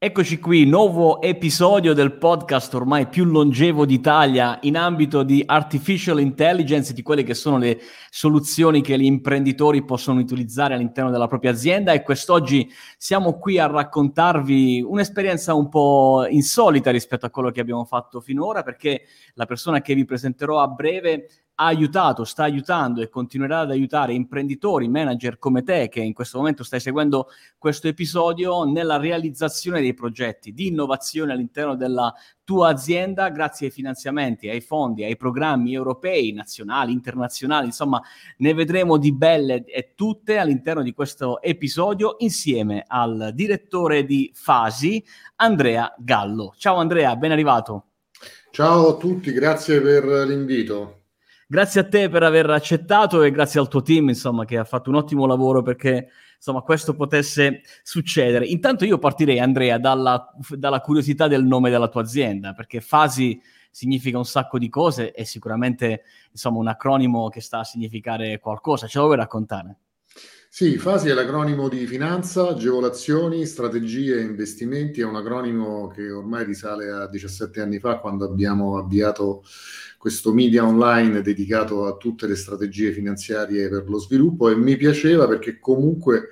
Eccoci qui, nuovo episodio del podcast ormai più longevo d'Italia in ambito di artificial intelligence, di quelle che sono le soluzioni che gli imprenditori possono utilizzare all'interno della propria azienda. E quest'oggi siamo qui a raccontarvi un'esperienza un po' insolita rispetto a quello che abbiamo fatto finora perché la persona che vi presenterò a breve ha aiutato, sta aiutando e continuerà ad aiutare imprenditori, manager come te che in questo momento stai seguendo questo episodio nella realizzazione dei progetti di innovazione all'interno della tua azienda grazie ai finanziamenti, ai fondi, ai programmi europei, nazionali, internazionali, insomma ne vedremo di belle e tutte all'interno di questo episodio insieme al direttore di Fasi, Andrea Gallo. Ciao Andrea, ben arrivato. Ciao a tutti, grazie per l'invito. Grazie a te per aver accettato e grazie al tuo team, insomma, che ha fatto un ottimo lavoro perché insomma questo potesse succedere. Intanto io partirei, Andrea, dalla, dalla curiosità del nome della tua azienda, perché Fasi significa un sacco di cose e sicuramente insomma un acronimo che sta a significare qualcosa. Ce lo vuoi raccontare? Sì, FASI è l'acronimo di finanza, agevolazioni, strategie e investimenti, è un acronimo che ormai risale a 17 anni fa quando abbiamo avviato questo media online dedicato a tutte le strategie finanziarie per lo sviluppo. E mi piaceva perché comunque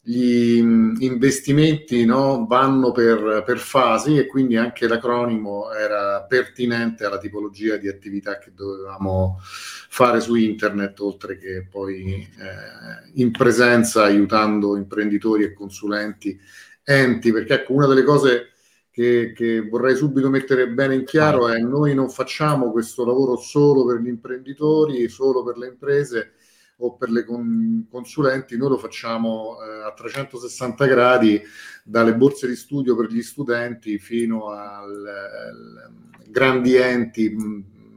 gli investimenti no, vanno per, per, fasi e quindi anche l'acronimo era pertinente alla tipologia di attività che dovevamo fare su internet, oltre che poi eh, in presenza aiutando imprenditori e consulenti enti, perché ecco una delle cose che, che, vorrei subito mettere bene in chiaro è noi non facciamo questo lavoro solo per gli imprenditori, solo per le imprese o per le con, consulenti, noi lo facciamo eh, a 360 gradi dalle borse di studio per gli studenti fino a grandi enti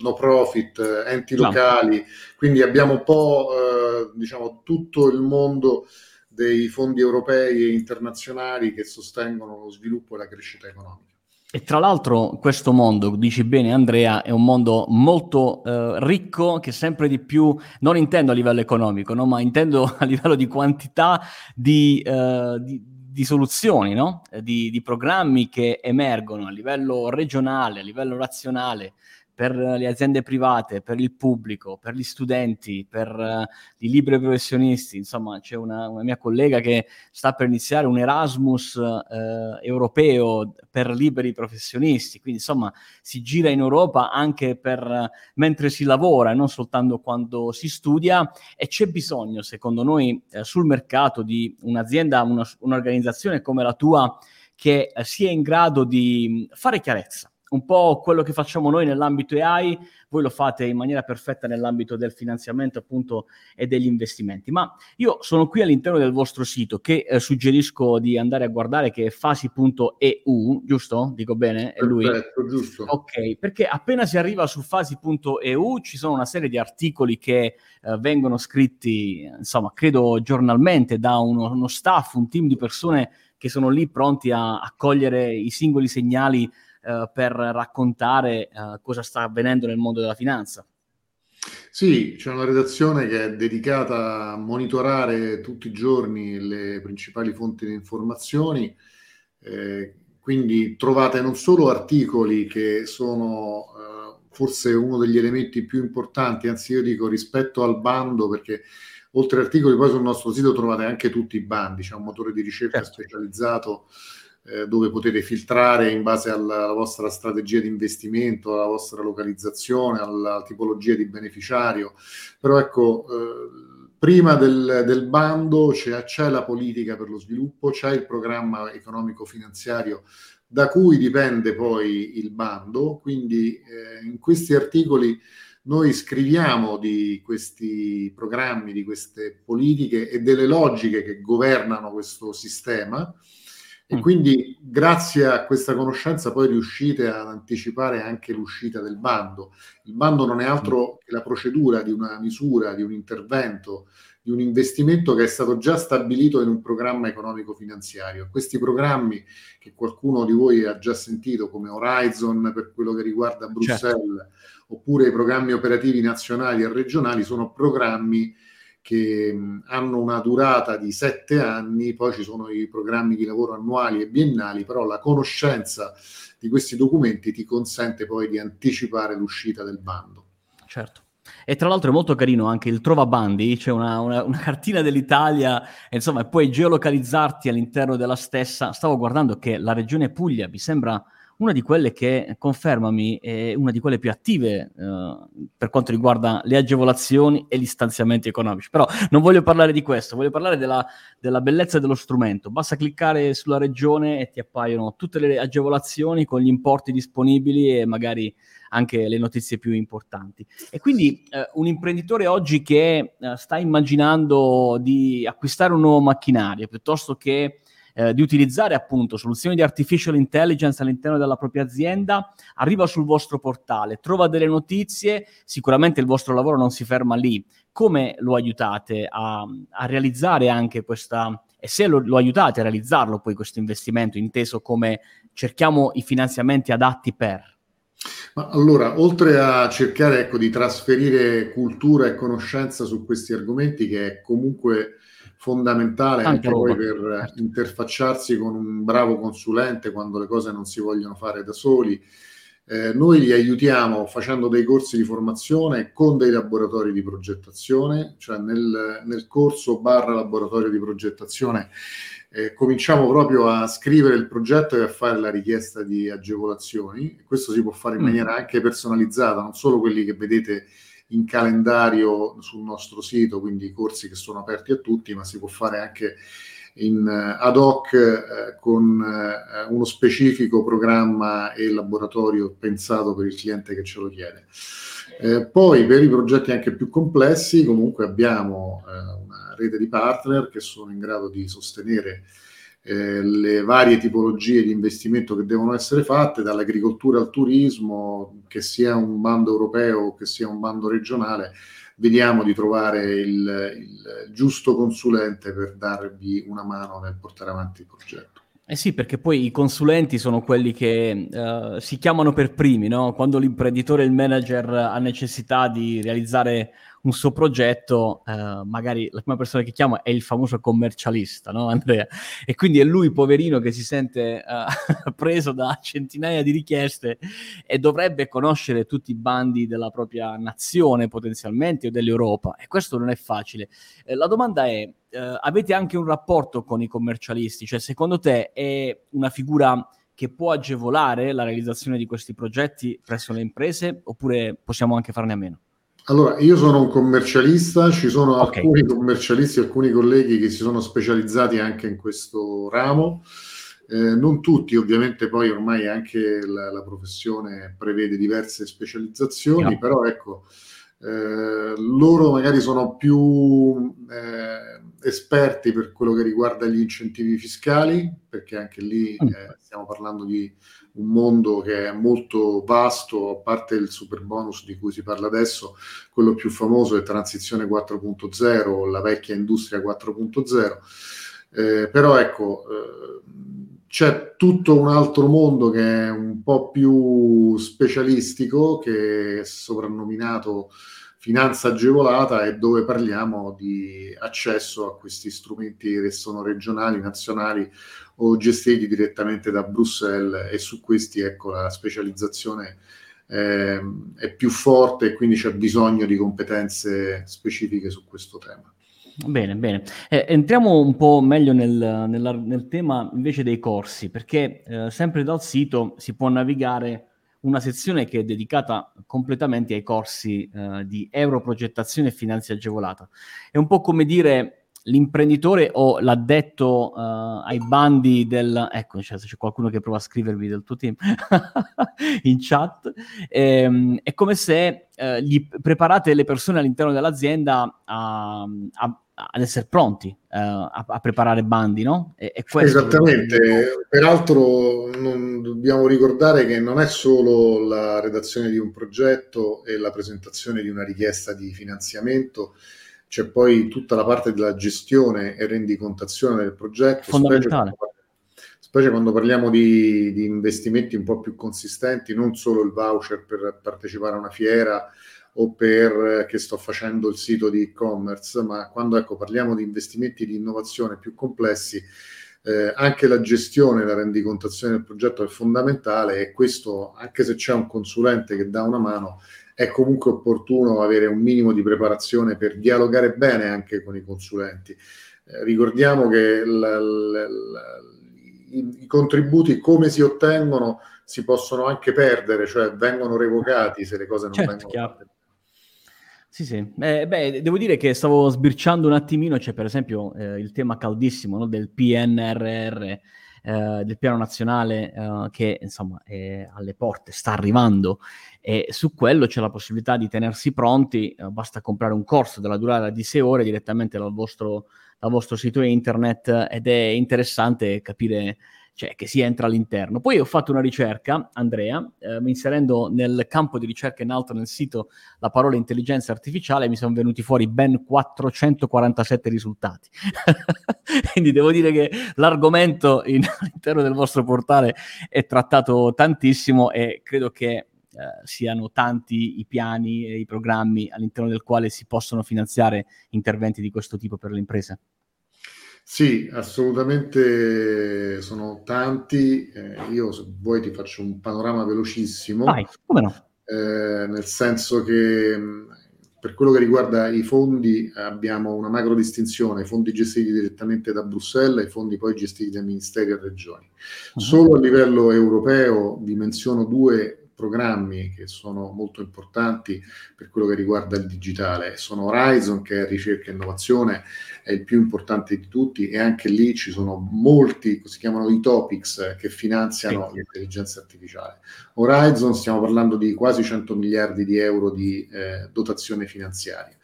no profit, enti locali, quindi abbiamo un po' eh, diciamo tutto il mondo dei fondi europei e internazionali che sostengono lo sviluppo e la crescita economica. E tra l'altro questo mondo, dici bene Andrea, è un mondo molto eh, ricco che sempre di più, non intendo a livello economico, no? ma intendo a livello di quantità di, eh, di, di soluzioni, no? di, di programmi che emergono a livello regionale, a livello nazionale, per le aziende private, per il pubblico, per gli studenti, per uh, i liberi professionisti. Insomma, c'è una, una, mia collega che sta per iniziare un Erasmus uh, europeo per liberi professionisti. Quindi, insomma, si gira in Europa anche per uh, mentre si lavora, non soltanto quando si studia. E c'è bisogno, secondo noi, sul mercato di un'azienda, una, un'organizzazione come la tua che sia in grado di fare chiarezza un po' quello che facciamo noi nell'ambito AI, voi lo fate in maniera perfetta nell'ambito del finanziamento appunto e degli investimenti. Ma io sono qui all'interno del vostro sito che eh, suggerisco di andare a guardare che è fasi.eu, giusto? Dico bene? È lui? Perfetto, giusto. Ok, perché appena si arriva su fasi.eu ci sono una serie di articoli che eh, vengono scritti, insomma, credo giornalmente da uno, uno staff, un team di persone che sono lì pronti a, a cogliere i singoli segnali eh, per raccontare eh, cosa sta avvenendo nel mondo della finanza. Sì, c'è una redazione che è dedicata a monitorare tutti i giorni le principali fonti di informazioni, eh, quindi trovate non solo articoli che sono eh, forse uno degli elementi più importanti, anzi io dico rispetto al bando, perché oltre articoli poi sul nostro sito trovate anche tutti i bandi, c'è un motore di ricerca certo. specializzato eh, dove potete filtrare in base alla, alla, vostra strategia di investimento, alla vostra localizzazione, alla tipologia di beneficiario. Però ecco, eh, prima del, del bando c'è, c'è, la politica per lo sviluppo, c'è il programma economico-finanziario da cui dipende poi il bando, quindi eh, in questi articoli noi scriviamo di questi programmi, di queste politiche e delle logiche che governano questo sistema e mm. quindi grazie a questa conoscenza poi riuscite ad anticipare anche l'uscita del bando. Il bando non è altro mm. che la procedura di una misura, di un intervento, di un investimento che è stato già stabilito in un programma economico-finanziario. Questi programmi che qualcuno di voi ha già sentito come Horizon per quello che riguarda Bruxelles, certo. oppure i programmi operativi nazionali e regionali, sono programmi che mh, hanno una durata di sette anni, poi ci sono i programmi di lavoro annuali e biennali, però la conoscenza di questi documenti ti consente poi di anticipare l'uscita del bando. Certo. E tra l'altro è molto carino anche il Trova Bandi, c'è una, una, una cartina dell'Italia, insomma, puoi geolocalizzarti all'interno della stessa. Stavo guardando che la regione Puglia mi sembra una di quelle che, confermami, è una di quelle più attive eh, per quanto riguarda le agevolazioni e gli stanziamenti economici. Però non voglio parlare di questo, voglio parlare della, della bellezza dello strumento. Basta cliccare sulla regione e ti appaiono tutte le agevolazioni con gli importi disponibili e magari anche le notizie più importanti. E quindi eh, un imprenditore oggi che eh, sta immaginando di acquistare un nuovo macchinario piuttosto che eh, di utilizzare appunto soluzioni di artificial intelligence all'interno della propria azienda, arriva sul vostro portale, trova delle notizie, sicuramente il vostro lavoro non si ferma lì. Come lo aiutate a, a realizzare anche questa, e se lo, lo, aiutate a realizzarlo poi questo investimento, inteso come cerchiamo i finanziamenti adatti per? Ma allora, oltre a cercare ecco, di trasferire cultura e conoscenza su questi argomenti, che è comunque fondamentale anche, anche poi per certo. interfacciarsi con un bravo consulente quando le cose non si vogliono fare da soli. Eh, noi li aiutiamo facendo dei corsi di formazione con dei laboratori di progettazione, cioè nel, nel corso barra laboratorio di progettazione eh, cominciamo proprio a scrivere il progetto e a fare la richiesta di agevolazioni. Questo si può fare in mm. maniera anche personalizzata, non solo quelli che vedete in calendario sul nostro sito, quindi i corsi che sono aperti a tutti, ma si può fare anche in uh, ad hoc uh, con uh, uno specifico programma e laboratorio pensato per il cliente che ce lo chiede. poi per i progetti anche più complessi comunque abbiamo una rete di partner che sono in grado di sostenere eh, le varie tipologie di investimento che devono essere fatte, dall'agricoltura al turismo, che sia un bando europeo o che sia un bando regionale, vediamo di trovare il, il giusto consulente per darvi una mano nel portare avanti il progetto. Eh sì, perché poi i consulenti sono quelli che uh, si chiamano per primi, no? Quando l'imprenditore il manager ha necessità di realizzare un suo progetto, eh, magari la prima persona che chiama è il famoso commercialista, no Andrea? E quindi è lui, poverino, che si sente eh, preso da centinaia di richieste e dovrebbe conoscere tutti i bandi della propria nazione potenzialmente o dell'Europa e questo non è facile. Eh, la domanda è, eh, avete anche un rapporto con i commercialisti? Cioè secondo te è una figura che può agevolare la realizzazione di questi progetti presso le imprese oppure possiamo anche farne a meno? Allora, io sono un commercialista, ci sono okay. alcuni commercialisti, alcuni colleghi che si sono specializzati anche in questo ramo, eh, non tutti, ovviamente poi ormai anche la, la professione prevede diverse specializzazioni, yeah. però ecco, eh, loro magari sono più eh, esperti per quello che riguarda gli incentivi fiscali, perché anche lì mm. eh, stiamo parlando di un mondo che è molto vasto, a parte il super bonus di cui si parla adesso, quello più famoso è Transizione 4.0, la vecchia Industria 4.0. Eh, però ecco, eh, c'è tutto un altro mondo che è un po' più specialistico, che è soprannominato finanza agevolata e dove parliamo di accesso a questi strumenti che sono regionali, nazionali o gestiti direttamente da Bruxelles e su questi ecco la specializzazione eh, è più forte e quindi c'è bisogno di competenze specifiche su questo tema. Bene, bene. Eh, entriamo un po' meglio nel, nel, nel, tema invece dei corsi, perché eh, sempre dal sito si può navigare una sezione che è dedicata completamente ai corsi eh, di europrogettazione e finanza agevolata. È un po' come dire l'imprenditore o l'addetto uh, ai bandi del... Ecco, cioè, c'è qualcuno che prova a scrivervi del tuo team in chat. Ehm, è come se uh, gli preparate le persone all'interno dell'azienda a, a ad essere pronti uh, a, a, preparare bandi, no? E, e Esattamente, peraltro non, dobbiamo ricordare che non è solo la redazione di un progetto e la presentazione di una richiesta di finanziamento, c'è poi tutta la parte della gestione e rendicontazione del progetto. Fondamentale. Specie, specie quando parliamo di, di, investimenti un po' più consistenti, non solo il voucher per partecipare a una fiera o per che sto facendo il sito di e-commerce, ma quando ecco, parliamo di investimenti di innovazione più complessi, eh, anche la gestione, la rendicontazione del progetto è fondamentale e questo, anche se c'è un consulente che dà una mano, è comunque opportuno avere un minimo di preparazione per dialogare bene anche con i consulenti. Eh, ricordiamo che l, l, l, i, i contributi come si ottengono si possono anche perdere, cioè vengono revocati se le cose non certo, vengono fatte. Sì, sì. Eh, beh, devo dire che stavo sbirciando un attimino, c'è per esempio eh, il tema caldissimo no, del PNRR, eh, del piano nazionale eh, che insomma è alle porte, sta arrivando. E su quello c'è la possibilità di tenersi pronti, eh, basta comprare un corso della durata di sei ore direttamente dal vostro, dal vostro sito internet ed è interessante capire cioè che si entra all'interno. Poi ho fatto una ricerca, Andrea, eh, inserendo nel campo di ricerca in alto nel sito la parola intelligenza artificiale, mi sono venuti fuori ben 447 risultati. Quindi devo dire che l'argomento in, all'interno del vostro portale è trattato tantissimo e credo che eh, siano tanti i piani e i programmi all'interno del quale si possono finanziare interventi di questo tipo per le imprese. Sì, assolutamente sono tanti. Eh, io se vuoi ti faccio un panorama velocissimo. Vai, come no? Eh, nel senso che per quello che riguarda i fondi abbiamo una macro distinzione, i fondi gestiti direttamente da Bruxelles e i fondi poi gestiti dai ministeri e regioni. Uh-huh. Solo a livello europeo vi menziono due programmi che sono molto importanti per quello che riguarda il digitale. Sono Horizon, che è ricerca e innovazione, è il più importante di tutti, e anche lì ci sono molti, si chiamano i topics, che finanziano sì. l'intelligenza artificiale. Horizon, stiamo parlando di quasi 100 miliardi di euro di eh, dotazione finanziaria.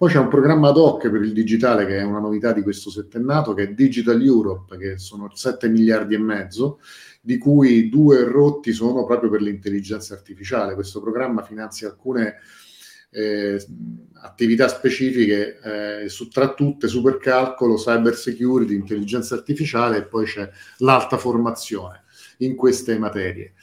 Poi c'è un programma ad hoc per il digitale che è una novità di questo settennato, che è Digital Europe, che sono 7 miliardi e mezzo, di cui due rotti sono proprio per l'intelligenza artificiale. Questo programma finanzia alcune eh, attività specifiche, eh, su, tra tutte supercalcolo, cyber security, intelligenza artificiale e poi c'è l'alta formazione in queste materie.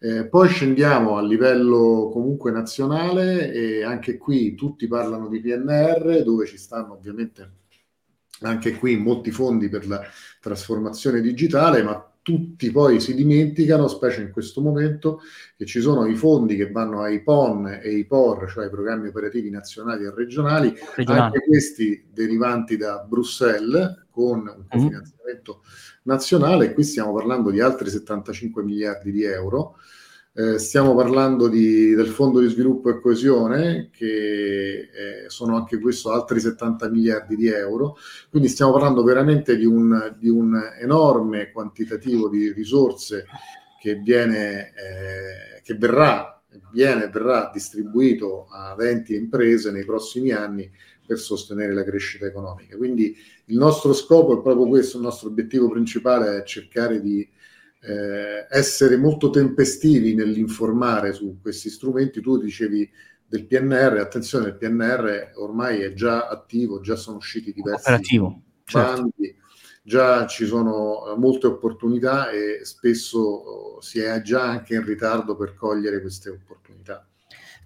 Eh, poi scendiamo a livello comunque nazionale e anche qui tutti parlano di PNR, dove ci stanno ovviamente anche qui molti fondi per la trasformazione digitale, ma tutti poi si dimenticano, specie in questo momento, che ci sono i fondi che vanno ai PON e ai POR, cioè ai programmi operativi nazionali e regionali, regionali. anche questi derivanti da Bruxelles con un mhm. cofinanziamento mm-hmm. nazionale, qui stiamo parlando di altri 75 miliardi di euro eh, stiamo parlando di, del Fondo di sviluppo e coesione, che eh, sono anche questo altri 70 miliardi di euro, quindi stiamo parlando veramente di un, di un enorme quantitativo di risorse che, viene, eh, che verrà, viene, verrà distribuito a 20 imprese nei prossimi anni per sostenere la crescita economica. Quindi il nostro scopo è proprio questo, il nostro obiettivo principale è cercare di eh, essere molto tempestivi nell'informare su questi strumenti. Tu dicevi del PNR, attenzione, il PNR ormai è già attivo, già sono usciti diversi Operativo, certo. bandi, già ci sono molte opportunità e spesso oh, si è già anche in ritardo per cogliere queste opportunità.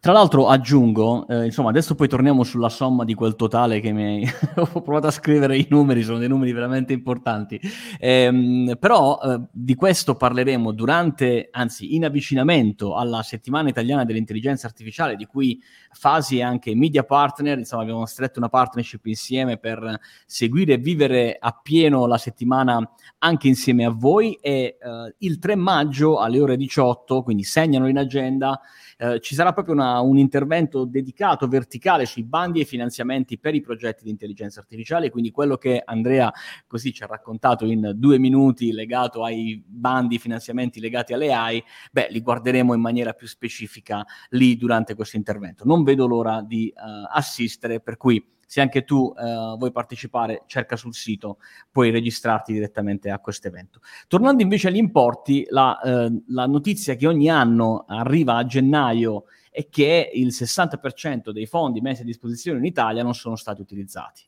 Tra l'altro aggiungo, eh, insomma, adesso poi torniamo sulla somma di quel totale che mi ho provato a scrivere i numeri, sono dei numeri veramente importanti. Ehm, però eh, di questo parleremo durante, anzi, in avvicinamento alla settimana italiana dell'intelligenza artificiale, di cui Fasi e anche media partner, insomma, abbiamo stretto una partnership insieme per seguire e vivere appieno la settimana anche insieme a voi. E eh, il 3 maggio alle ore 18, quindi segnano in agenda eh, ci sarà proprio una, un intervento dedicato verticale sui bandi e finanziamenti per i progetti di intelligenza artificiale, quindi quello che Andrea così ci ha raccontato in due minuti legato ai bandi finanziamenti legati alle AI, beh, li guarderemo in maniera più specifica lì durante questo intervento. Non vedo l'ora di uh, assistere, per cui se anche tu eh, vuoi partecipare, cerca sul sito, puoi registrarti direttamente a questo evento. Tornando invece agli importi, la, eh, la notizia che ogni anno arriva a gennaio è che il 60% dei fondi messi a disposizione in Italia non sono stati utilizzati.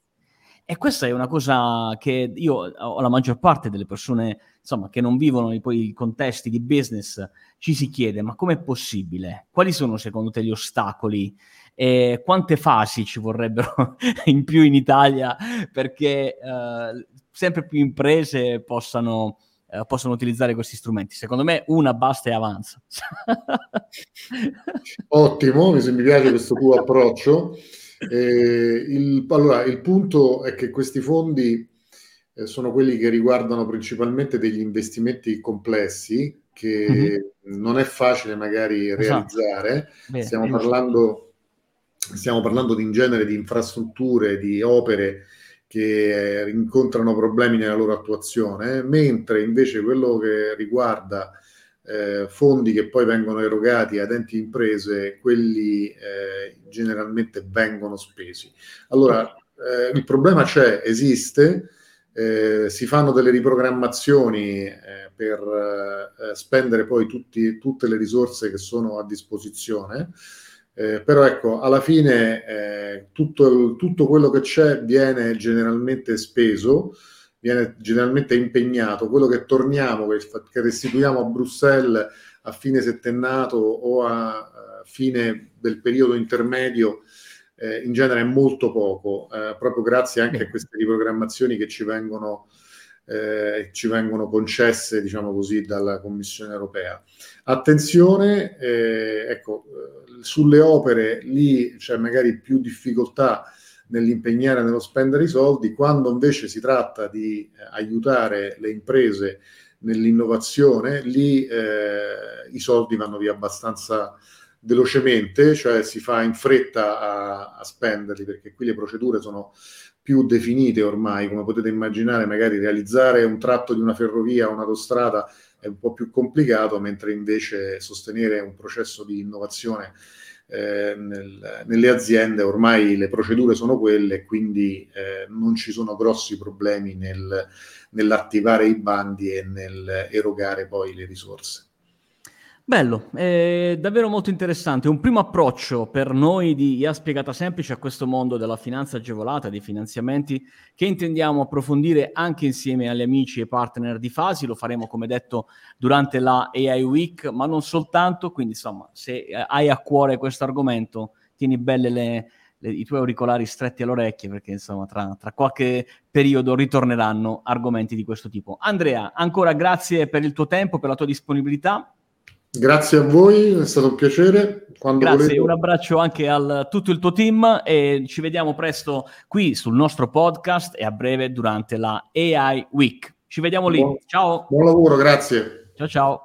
E questa è una cosa che io ho la maggior parte delle persone, insomma, che non vivono i, poi contesti di business, ci si chiede, ma com'è possibile? Quali sono secondo te gli ostacoli? E quante fasi ci vorrebbero in più in Italia perché eh, sempre più imprese possano eh, possono utilizzare questi strumenti. Secondo me una basta e avanza. Ottimo, mi, piace questo tuo approccio. Eh, il, allora, il punto è che questi fondi eh, sono quelli che riguardano principalmente degli investimenti complessi che mm-hmm. non è facile magari esatto. realizzare. Stiamo, parlando, stiamo parlando di, in genere di infrastrutture, di opere che eh, incontrano problemi nella loro attuazione, mentre invece quello che riguarda eh, fondi che poi vengono erogati ad enti imprese, quelli eh, generalmente vengono spesi. Allora, eh, il problema c'è, esiste, eh, si fanno delle riprogrammazioni eh, per spendere poi tutti, tutte le risorse che sono a disposizione. Eh, però ecco, alla fine eh, tutto, tutto, quello che c'è viene generalmente speso, viene generalmente impegnato, quello che torniamo, che, che restituiamo a Bruxelles a fine settennato o a, a fine del periodo intermedio, eh, in genere è molto poco, eh, proprio grazie anche a queste riprogrammazioni che ci vengono, eh, ci vengono concesse, diciamo così, dalla Commissione europea. Attenzione, eh, ecco, sulle opere lì c'è magari più difficoltà nell'impegnare, nello spendere i soldi, quando invece si tratta di eh, aiutare le imprese nell'innovazione, lì eh, i soldi vanno via abbastanza velocemente, cioè si fa in fretta a, a, spenderli perché qui le procedure sono più definite ormai, come potete immaginare, magari realizzare un tratto di una ferrovia o un'autostrada è un po' più complicato, mentre invece sostenere un processo di innovazione eh, nel, nelle aziende ormai le procedure sono quelle, quindi eh, non ci sono grossi problemi nel, nell'attivare i bandi e nel erogare poi le risorse. Bello, è davvero molto interessante. Un primo approccio per noi di IA Spiegata Semplice a questo mondo della finanza agevolata, dei finanziamenti, che intendiamo approfondire anche insieme agli amici e partner di Fasi. Lo faremo, come detto, durante la AI Week, ma non soltanto. Quindi, insomma, se eh, hai a cuore questo argomento, tieni belle le, le, i tuoi auricolari stretti alle orecchie, perché, insomma, tra, tra qualche periodo ritorneranno argomenti di questo tipo. Andrea, ancora grazie per il tuo tempo, per la tua disponibilità Grazie a voi, è stato un piacere. Quando Grazie, volete... un abbraccio anche a tutto il tuo team e ci vediamo presto qui sul nostro podcast e a breve durante la AI Week. Ci vediamo lì. Buon, ciao. Buon lavoro, grazie. Ciao ciao.